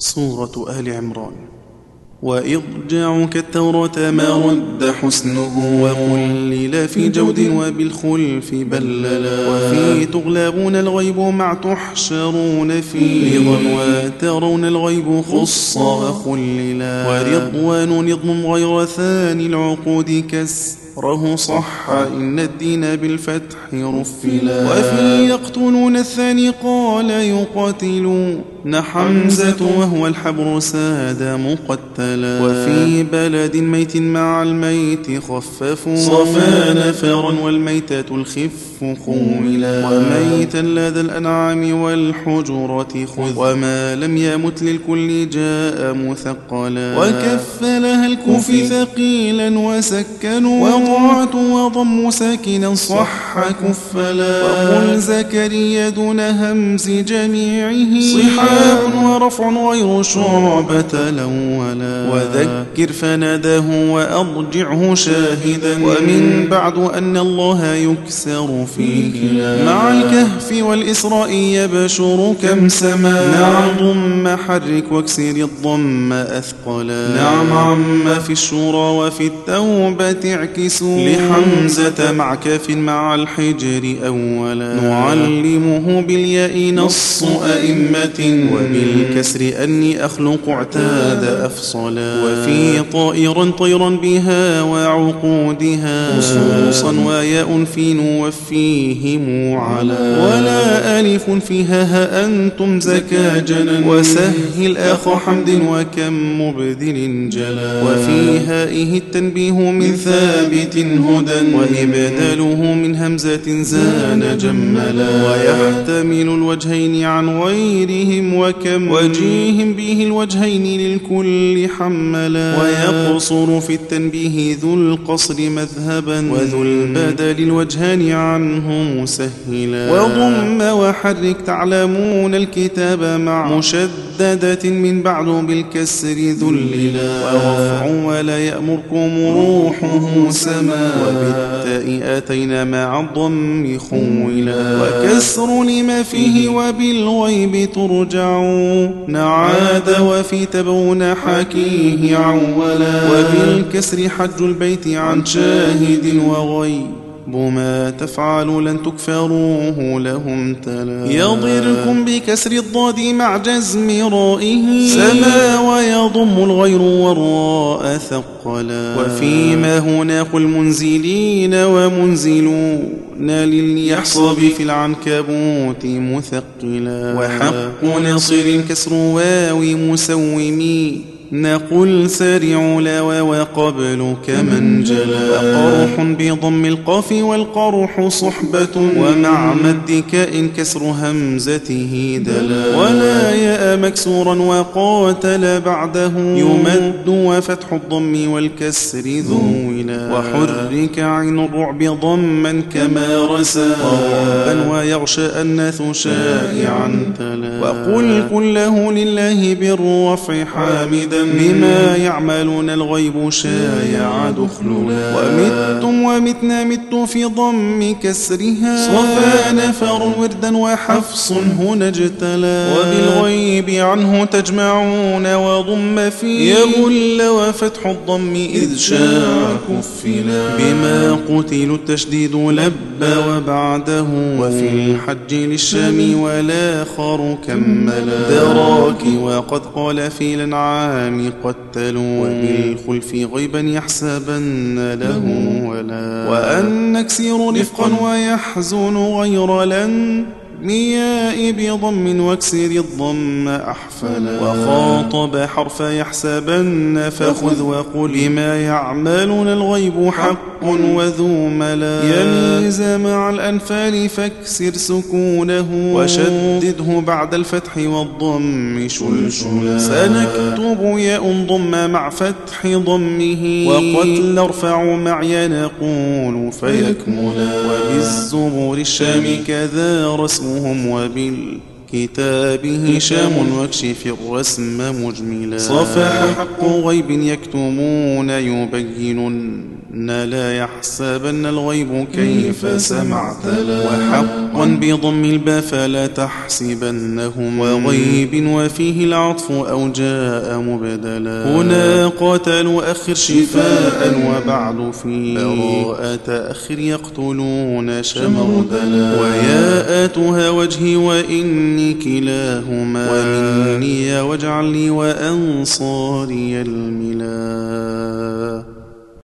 سورة آل عمران. وإضجاعك التوراة ما رد حسنه وقلل في جود وبالخلف بللا. وفي تغلبون الغيب مع تحشرون في وترون الغيب خص وخللا. ورضوان نظم غير ثاني العقود كس ره صح إن الدين بالفتح رفلا. وفي يقتلون الثاني قال يقاتلون. حمزة وهو الحبر ساد مقتلا. وفي بلد ميت مع الميت خففوا. صفا نفرا والميتة الخف. خولا وميتا لدى الأنعام والحجرة خذ. وما لم يمت للكل جاء مثقلا. وكف لها الكوف ثقيلا وسكنوا وضعت وضم ساكنا صح كفلا. وقل زكريا دون همز جميعه. صحاب ورفع غير شعبة الأولا وذكر فناداه وأضجعه شاهدا. ومن بعد أن الله يكسر فيه مع الكهف والإسراء يبشر كم سما نعم. ضم حرك واكسر الضم أثقلا. نعم. عم في الشورى وفي التوبة اعكسوا. لحمزة. مع كاف مع الحجر أولا. نعلمه بالياء نص أئمة. وبالكسر أني أخلق اعتاد أفصلا. وفي طائرا طيرا بها وعقودها. خصوصا وياء في نوفيهم على ولا ألف فيها ها أنتم زكاجنا وسهل أخ حمد وكم مبدل جلا وفي هائه التنبيه من ثابت هدى وإبداله من همزة زان جملا ويحتمل الوجهين عن غيرهم وكم وجيه به الوجهين للكل حملا ويقصر في التنبيه ذو القصر مذهبا وذو البدل الوجهان عنه مسهلا وضم وحرك تعلمون الكتاب مع مشددة من بعد بالكسر ذللا ورفع ولا يأمركم روحه سما وبالتاء أتينا مع الضم خولا وكسر لما فيه وبالغيب ترجعون عاد وفي تبون حكيه عولا وبالكسر حج البيت عن شاهد وغيب ما تفعل لن تكفروه لهم تلا. يضركم بكسر الضاد مع جزم رائه. سما ويضم الغير والراء ثقلا. وفيما هنا قل منزلين ومنزلون لليحصب في العنكبوت مثقلا. وحق نصر كسر واو مسومي نقل سارع لا وقبل كمن جلا. وقرح بضم القاف والقرح صحبة ومع مد كاء كسر همزته دلا. ولا ياء مكسورا وقاتل بعده. يمد وفتح الضم والكسر ذولا وحرك عين الرعب ضما كما رسى. وربا ويغشى الناث شائعا. تلا. وقل كله لله بالرفع حامدا. بما يعملون الغيب شايع دخلنا. ومتم ومتنا مت في ضم كسرها. صفا نفر وردا وحفص هنا اجتلى. وبالغيب عنه تجمعون وضم في يغل وفتح الضم إذ شاع. كفلا بما قتلوا التشديد لب وبعده. وفي الحج للشام والآخر كملا دراك وقد قال في الأنعام قتلوا. وبالخلف غيبا يحسبن له ولا. وأن نكسر رفقا ويحزن غير لن مياء بضم واكسر الضم أحفلا وخاطب حرف يحسبن فخذ وقل ما يعملون الغيب حق وذو ملا يميز مع الأنفال فاكسر سكونه. وشدده بعد الفتح والضم شلشلا. سنكتب ياء ضم مع فتح ضمه. وقتل ارفع معي نقول فيكملا. وبالزبور الشام كذا رسم. اسمهم وبالكتاب هشام واكشف الرسم مجملا صفح حق غيب يكتمون يبين لا يحسبن الغيب كيف سمعت. لا وحقا بضم الباء فلا تحسبنهم. وغيب وفيه العطف أو جاء مبدلا. هنا قاتل أخر شفاء وبعد في براءة أخر يقتلون شمردلا. وياءتها وجهي وإني كلاهما. ومني واجعل لي وأنصاري الملا.